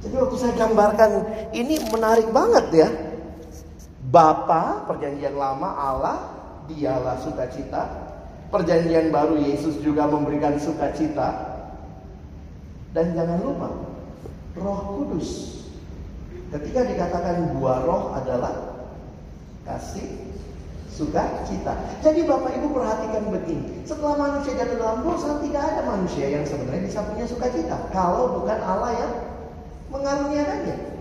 Jadi waktu saya gambarkan ini menarik banget ya. Bapa perjanjian lama Allah dialah sukacita. Perjanjian baru Yesus juga memberikan sukacita. Dan jangan lupa Roh Kudus. Ketika dikatakan buah roh adalah kasih, sukacita. Jadi Bapak Ibu perhatikan begini, setelah manusia jatuh dalam dosa tidak ada manusia yang sebenarnya bisa punya sukacita kalau bukan Allah yang mengaruniakannya.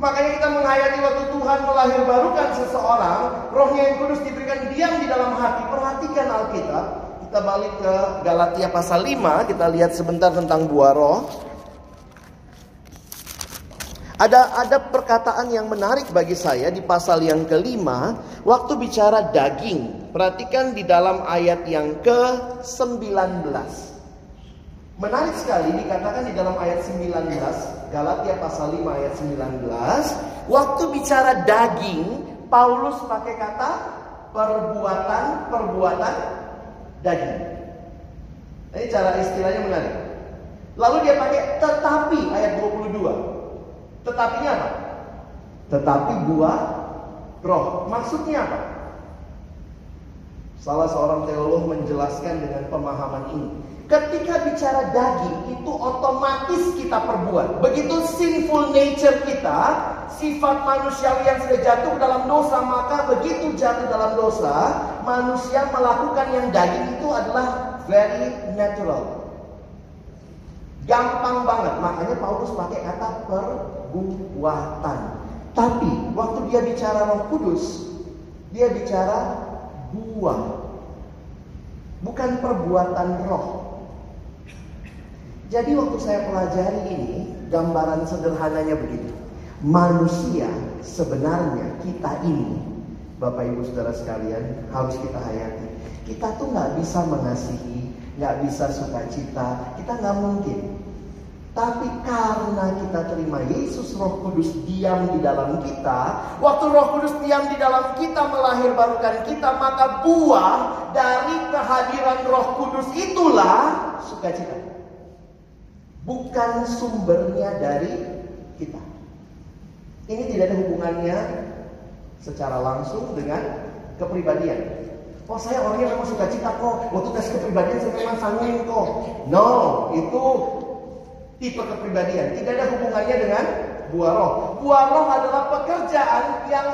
Makanya kita menghayati waktu Tuhan melahir barukan seseorang, rohnya yang kudus diberikan diam di dalam hati. Perhatikan Alkitab. Kita balik ke Galatia pasal 5, kita lihat sebentar tentang buah roh. Ada ada perkataan yang menarik bagi saya di pasal yang kelima, waktu bicara daging. Perhatikan di dalam ayat yang ke-19. Menarik sekali dikatakan di dalam ayat 19 Galatia pasal 5 ayat 19 Waktu bicara daging Paulus pakai kata perbuatan-perbuatan daging Ini cara istilahnya menarik Lalu dia pakai tetapi ayat 22 Tetapinya apa? Tetapi buah roh Maksudnya apa? Salah seorang teolog menjelaskan dengan pemahaman ini Ketika bicara daging itu otomatis kita perbuat. Begitu sinful nature kita, sifat manusiawi yang sudah jatuh dalam dosa, maka begitu jatuh dalam dosa, manusia melakukan yang daging itu adalah very natural. Gampang banget, makanya Paulus pakai kata perbuatan. Tapi waktu dia bicara Roh Kudus, dia bicara buah. Bukan perbuatan roh, jadi waktu saya pelajari ini, gambaran sederhananya begini. Manusia sebenarnya kita ini, Bapak Ibu Saudara sekalian, harus kita hayati. Kita tuh nggak bisa mengasihi, nggak bisa sukacita, kita nggak mungkin. Tapi karena kita terima Yesus Roh Kudus diam di dalam kita, waktu Roh Kudus diam di dalam kita melahir barukan kita, maka buah dari kehadiran Roh Kudus itulah sukacita bukan sumbernya dari kita. Ini tidak ada hubungannya secara langsung dengan kepribadian. Oh saya orangnya memang suka cita kok. Waktu tes kepribadian saya memang sanguin kok. No, itu tipe kepribadian. Tidak ada hubungannya dengan buah roh. Buah roh adalah pekerjaan yang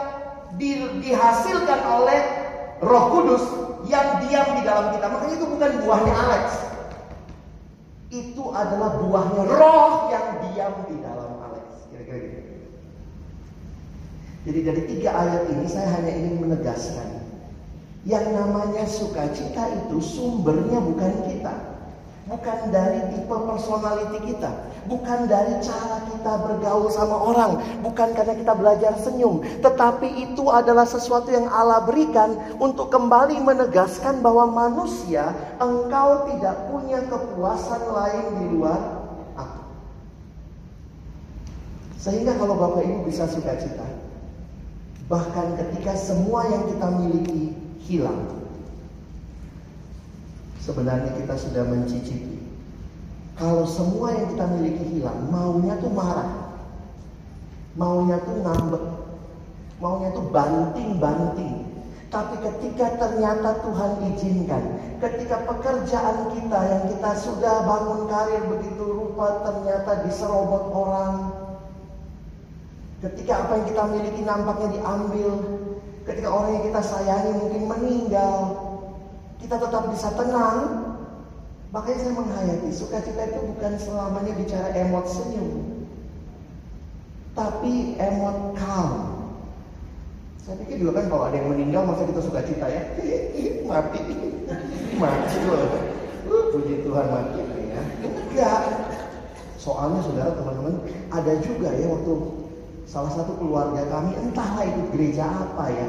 di, dihasilkan oleh roh kudus yang diam di dalam kita. Makanya itu bukan buahnya Alex itu adalah buahnya roh yang diam di dalam Alex. Kira-kira gitu. Jadi dari tiga ayat ini saya hanya ingin menegaskan yang namanya sukacita itu sumbernya bukan kita. Bukan dari tipe personality kita. Bukan dari cara kita bergaul sama orang. Bukan karena kita belajar senyum. Tetapi itu adalah sesuatu yang Allah berikan untuk kembali menegaskan bahwa manusia engkau tidak punya kepuasan lain di luar aku. Sehingga kalau Bapak Ibu bisa sukacita. Bahkan ketika semua yang kita miliki hilang sebenarnya kita sudah mencicipi. Kalau semua yang kita miliki hilang, maunya tuh marah. Maunya tuh ngambek. Maunya tuh banting-banting. Tapi ketika ternyata Tuhan izinkan, ketika pekerjaan kita yang kita sudah bangun karir begitu rupa ternyata diserobot orang, ketika apa yang kita miliki nampaknya diambil, ketika orang yang kita sayangi mungkin meninggal, kita tetap bisa tenang. Makanya saya menghayati sukacita itu bukan selamanya bicara emot senyum, tapi emot calm saya pikir juga kan kalau ada yang meninggal masa kita suka cita ya. mati. Mati loh. Puji Tuhan mati ya. Enggak. Soalnya saudara teman-teman ada juga ya waktu salah satu keluarga kami entahlah itu gereja apa ya.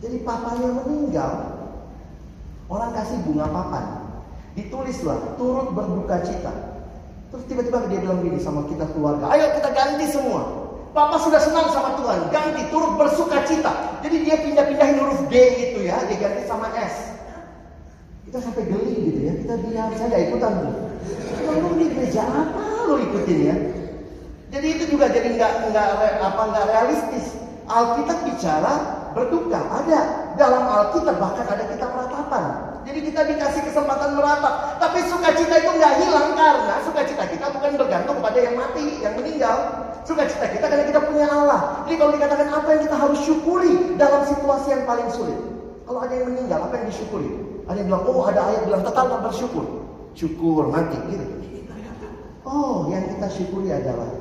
Jadi papanya meninggal. Orang kasih bunga papan. Ditulislah turut berduka cita. Terus tiba-tiba dia bilang gini sama kita keluarga, ayo kita ganti semua. Papa sudah senang sama Tuhan, ganti turut bersuka cita. Jadi dia pindah-pindahin huruf D itu ya, dia ganti sama S. Kita sampai geli gitu ya, kita bilang saya ikutan tuh. Lalu di gereja apa lo ikutin ya? Jadi itu juga jadi nggak nggak apa nggak realistis. Alkitab bicara berduka ada dalam Alkitab bahkan ada kitab Jadi kita dikasih kesempatan meratap. Tapi sukacita itu nggak hilang karena sukacita kita bukan bergantung pada yang mati, yang meninggal. Sukacita kita karena kita punya Allah. Jadi kalau dikatakan apa yang kita harus syukuri dalam situasi yang paling sulit. Kalau ada yang meninggal, apa yang disyukuri? Ada yang bilang, oh ada ayat bilang tetaplah bersyukur. Syukur mati gitu. Oh, yang kita syukuri adalah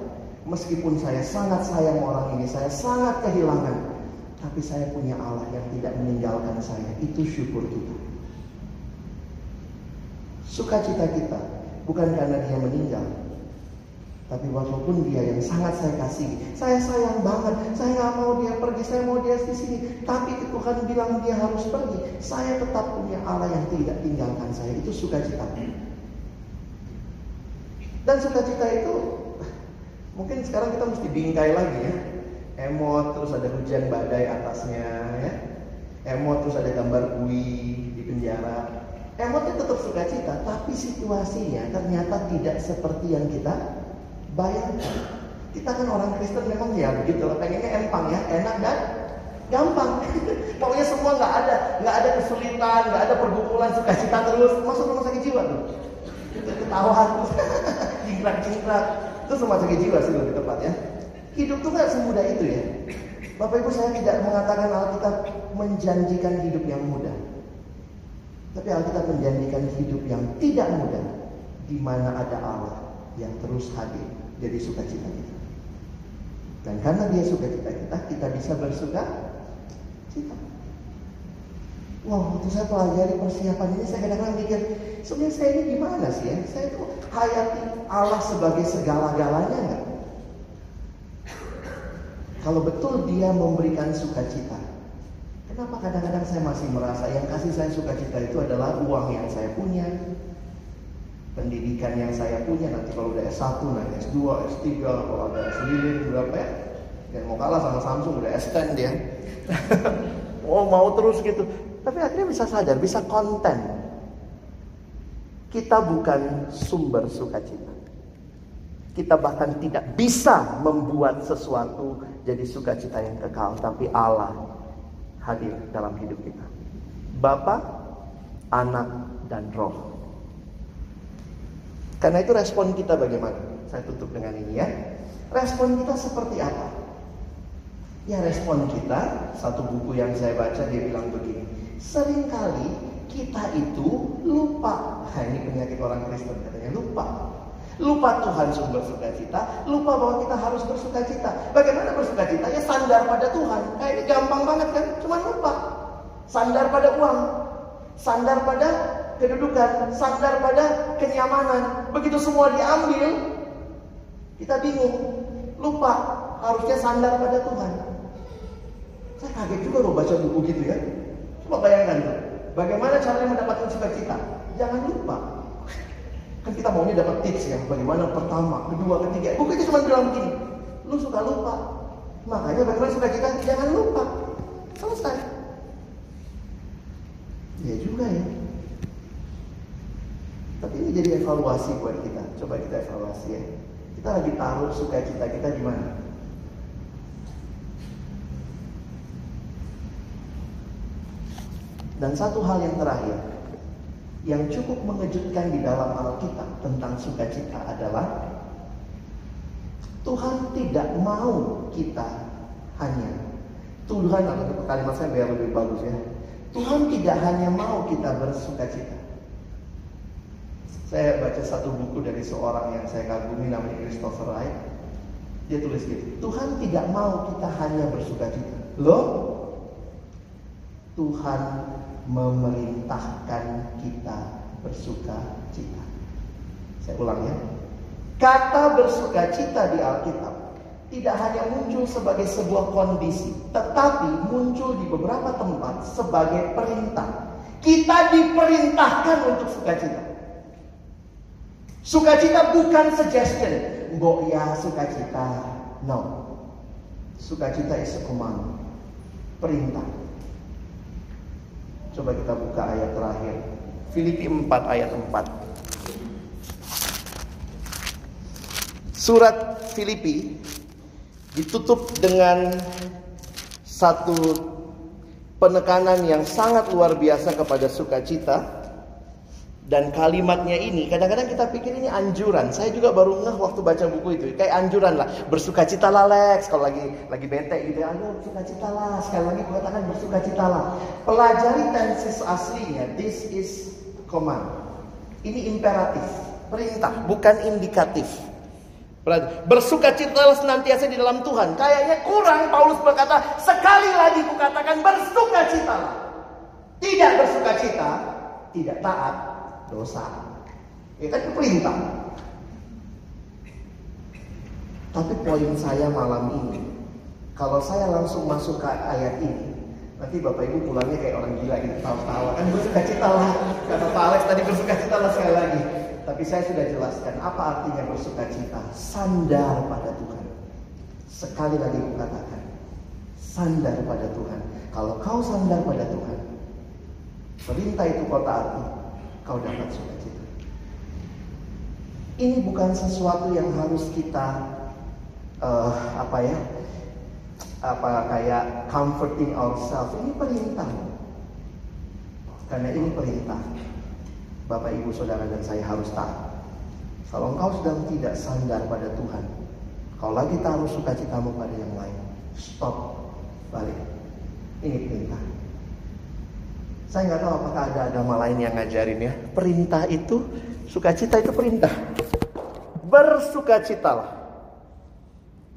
meskipun saya sangat sayang orang ini, saya sangat kehilangan, tapi saya punya Allah yang tidak meninggalkan saya. Itu syukur kita. Sukacita kita bukan karena dia meninggal, tapi walaupun dia yang sangat saya kasih, saya sayang banget, saya nggak mau dia pergi, saya mau dia di sini. Tapi Tuhan bilang dia harus pergi, saya tetap punya Allah yang tidak tinggalkan saya. Itu sukacita. Dan sukacita itu mungkin sekarang kita mesti bingkai lagi ya. Emot terus ada hujan badai atasnya ya. Emot terus ada gambar kui di penjara. Emot itu tetap sukacita, tapi situasinya ternyata tidak seperti yang kita Bayangkan, kita kan orang Kristen memang ya begitu lah, pengennya empang ya, enak dan gampang. Pokoknya semua nggak ada, nggak ada kesulitan, nggak ada pergumulan, sukacita terus. Masuk rumah sakit jiwa tuh, ketawa terus, jingkrak-jingkrak. Itu rumah sakit jiwa sih lebih tepat ya. Hidup tuh nggak semudah itu ya. Bapak Ibu saya tidak mengatakan Alkitab menjanjikan hidup yang mudah. Tapi Alkitab menjanjikan hidup yang tidak mudah di mana ada Allah yang terus hadir jadi sukacita kita. Dan karena dia sukacita kita, kita bisa bersuka cita. Wow, waktu saya pelajari persiapan ini, saya kadang-kadang mikir, sebenarnya saya ini gimana sih ya? Saya itu hayati Allah sebagai segala-galanya nggak? Kalau betul dia memberikan sukacita, kenapa kadang-kadang saya masih merasa yang kasih saya sukacita itu adalah uang yang saya punya, pendidikan yang saya punya nanti kalau udah S1 naik S2, S3, kalau ada S lilin berapa ya? Dan mau kalah sama Samsung udah S10 dia. oh mau terus gitu. Tapi akhirnya bisa sadar, bisa konten. Kita bukan sumber sukacita. Kita bahkan tidak bisa membuat sesuatu jadi sukacita yang kekal. Tapi Allah hadir dalam hidup kita. Bapak, anak, dan roh. Karena itu respon kita bagaimana? Saya tutup dengan ini ya. Respon kita seperti apa? Ya respon kita, satu buku yang saya baca dia bilang begini. Seringkali kita itu lupa. Nah, ini penyakit orang Kristen katanya, lupa. Lupa Tuhan sumber sukacita, lupa bahwa kita harus bersukacita. Bagaimana bersukacita? Ya sandar pada Tuhan. Kayak ini gampang banget kan? Cuma lupa. Sandar pada uang, sandar pada kedudukan, sandar pada kenyamanan. Begitu semua diambil, kita bingung, lupa harusnya sandar pada Tuhan. Saya kaget juga loh baca buku gitu ya. Coba bayangkan bagaimana caranya mendapatkan sukacita? Jangan lupa. Kan kita maunya dapat tips ya, bagaimana pertama, kedua, ketiga. Itu cuma bilang begini, lu suka lupa. Makanya bagaimana sukacita? Jangan lupa. Selesai. Ya juga ya. Tapi ini jadi evaluasi buat kita. Coba kita evaluasi ya. Kita lagi taruh sukacita kita di mana? Dan satu hal yang terakhir, yang cukup mengejutkan di dalam Alkitab tentang sukacita adalah Tuhan tidak mau kita hanya Tuhan atau kalimat saya biar lebih bagus ya. Tuhan tidak hanya mau kita bersukacita. Saya baca satu buku dari seorang yang saya kagumi namanya Christopher Wright. Dia tulis gitu, Tuhan tidak mau kita hanya bersukacita. Loh, Tuhan memerintahkan kita bersukacita. Saya ulang ya. Kata bersukacita di Alkitab tidak hanya muncul sebagai sebuah kondisi, tetapi muncul di beberapa tempat sebagai perintah. Kita diperintahkan untuk sukacita. Sukacita bukan suggestion. Mbok ya sukacita. No. Sukacita is a command. Perintah. Coba kita buka ayat terakhir. Filipi 4 ayat 4. Surat Filipi ditutup dengan satu penekanan yang sangat luar biasa kepada sukacita dan kalimatnya ini kadang-kadang kita pikir ini anjuran. Saya juga baru ngeh waktu baca buku itu. Kayak anjuran lah. Bersukacita lah Lex. Kalau lagi lagi bete gitu ya. Ayo bersukacita lah. Sekali lagi katakan bersukacita lah. Pelajari tenses aslinya. This is command. Ini imperatif. Perintah bukan indikatif. Bersukacitalah senantiasa di dalam Tuhan. Kayaknya kurang Paulus berkata, sekali lagi kukatakan bersukacitalah. Tidak bersukacita, tidak taat, dosa. Itu kan perintah. Tapi poin saya malam ini, kalau saya langsung masuk ke ayat ini, nanti Bapak Ibu pulangnya kayak orang gila gitu, tawa-tawa. Kan bersukacitalah. Kata Pak Alex tadi bersukacitalah sekali lagi. Tapi saya sudah jelaskan apa artinya bersuka cita. Sandar pada Tuhan. Sekali lagi kukatakan. Sandar pada Tuhan. Kalau kau sandar pada Tuhan. Perintah itu kau taati. Kau dapat sukacita. Ini bukan sesuatu yang harus kita uh, apa ya apa kayak comforting ourselves ini perintah karena ini perintah Bapak, Ibu, Saudara, dan saya harus taat. Kalau engkau sedang tidak sandar pada Tuhan, kau lagi taruh sukacitamu pada yang lain, stop, balik. Ini perintah. Saya nggak tahu apakah ada agama lain yang ngajarin ya. Perintah itu, sukacita itu perintah. Bersukacitalah.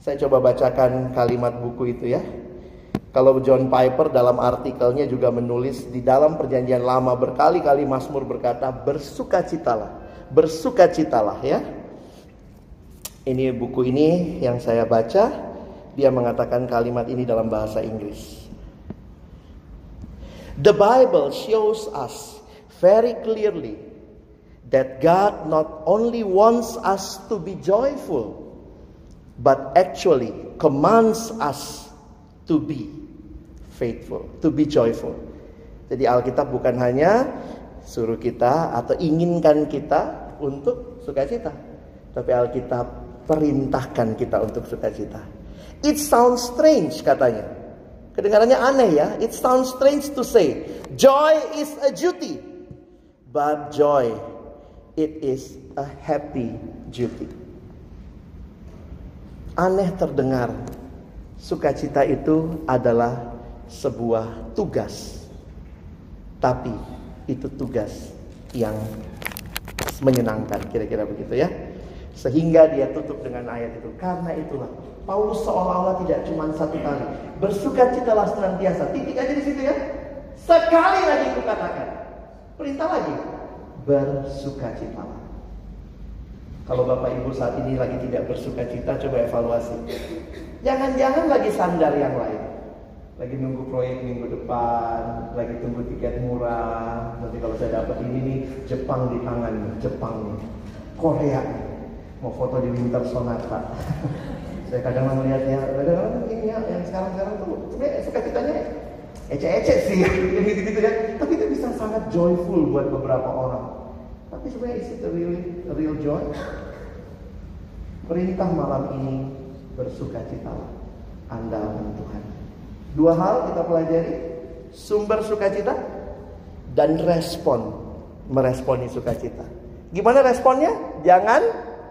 Saya coba bacakan kalimat buku itu ya. Kalau John Piper dalam artikelnya juga menulis di dalam perjanjian lama berkali-kali Mazmur berkata bersukacitalah, bersukacitalah ya. Ini buku ini yang saya baca, dia mengatakan kalimat ini dalam bahasa Inggris. The Bible shows us very clearly that God not only wants us to be joyful, but actually commands us to be faithful, to be joyful. Jadi Alkitab bukan hanya suruh kita atau inginkan kita untuk sukacita, tapi Alkitab perintahkan kita untuk sukacita. It sounds strange katanya. Kedengarannya aneh ya. It sounds strange to say, joy is a duty. But joy, it is a happy duty. Aneh terdengar. Sukacita itu adalah sebuah tugas. Tapi itu tugas yang menyenangkan kira-kira begitu ya. Sehingga dia tutup dengan ayat itu. Karena itulah Paulus seolah-olah tidak cuma satu kali. Bersukacitalah senantiasa. Titik aja di situ ya. Sekali lagi kukatakan. Perintah lagi. Bersukacitalah. Kalau Bapak Ibu saat ini lagi tidak bersukacita, coba evaluasi. Jangan-jangan lagi sandar yang lain lagi nunggu proyek minggu depan, lagi tunggu tiket murah. Nanti kalau saya dapat ini nih, Jepang di tangan, Jepang nih, Korea, mau foto di Winter Sonata. saya kadang melihatnya, kadang-kadang ini ya, yang sekarang-sekarang tuh sebenarnya suka ceritanya ece-ece sih, gitu-gitu ya. Tapi itu bisa sangat joyful buat beberapa orang. Tapi sebenarnya is it a real, a real joy? Perintah malam ini bersuka cita Anda Tuhan. Dua hal kita pelajari. Sumber sukacita, dan respon meresponi sukacita. Gimana responnya? Jangan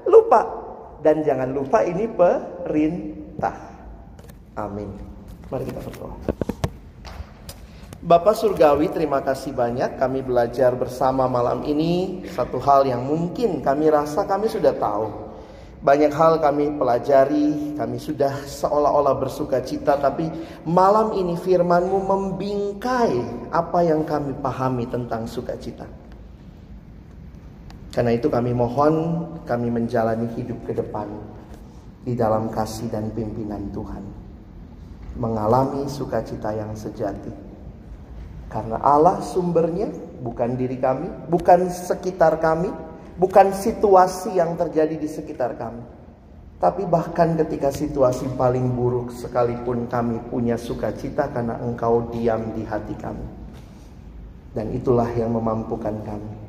lupa dan jangan lupa ini perintah. Amin. Mari kita berdoa. Bapak Surgawi, terima kasih banyak kami belajar bersama malam ini satu hal yang mungkin kami rasa kami sudah tahu. Banyak hal kami pelajari, kami sudah seolah-olah bersuka cita, tapi malam ini firmanmu membingkai apa yang kami pahami tentang sukacita. Karena itu kami mohon kami menjalani hidup ke depan di dalam kasih dan pimpinan Tuhan. Mengalami sukacita yang sejati karena Allah sumbernya bukan diri kami, bukan sekitar kami, bukan situasi yang terjadi di sekitar kami. Tapi bahkan ketika situasi paling buruk sekalipun kami punya sukacita karena engkau diam di hati kami. Dan itulah yang memampukan kami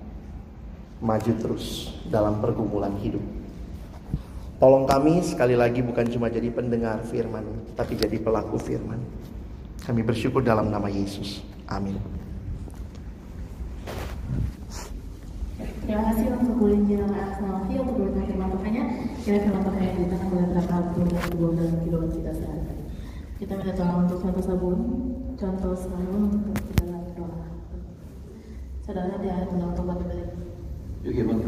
maju terus dalam pergumulan hidup. Tolong kami sekali lagi bukan cuma jadi pendengar firman, tapi jadi pelaku firman. Kami bersyukur dalam nama Yesus. Amin. Terima kasih untuk Gulinjil Alex Malafi untuk berbagi firman Tuhannya. Kira firman Tuhan yang diberikan oleh berapa puluh dua dalam kehidupan kita sehari-hari. Kita minta tolong untuk contoh sabun, contoh sabun untuk kita dalam doa. Saudara di ayat undang untuk balik. Yuk, gimana?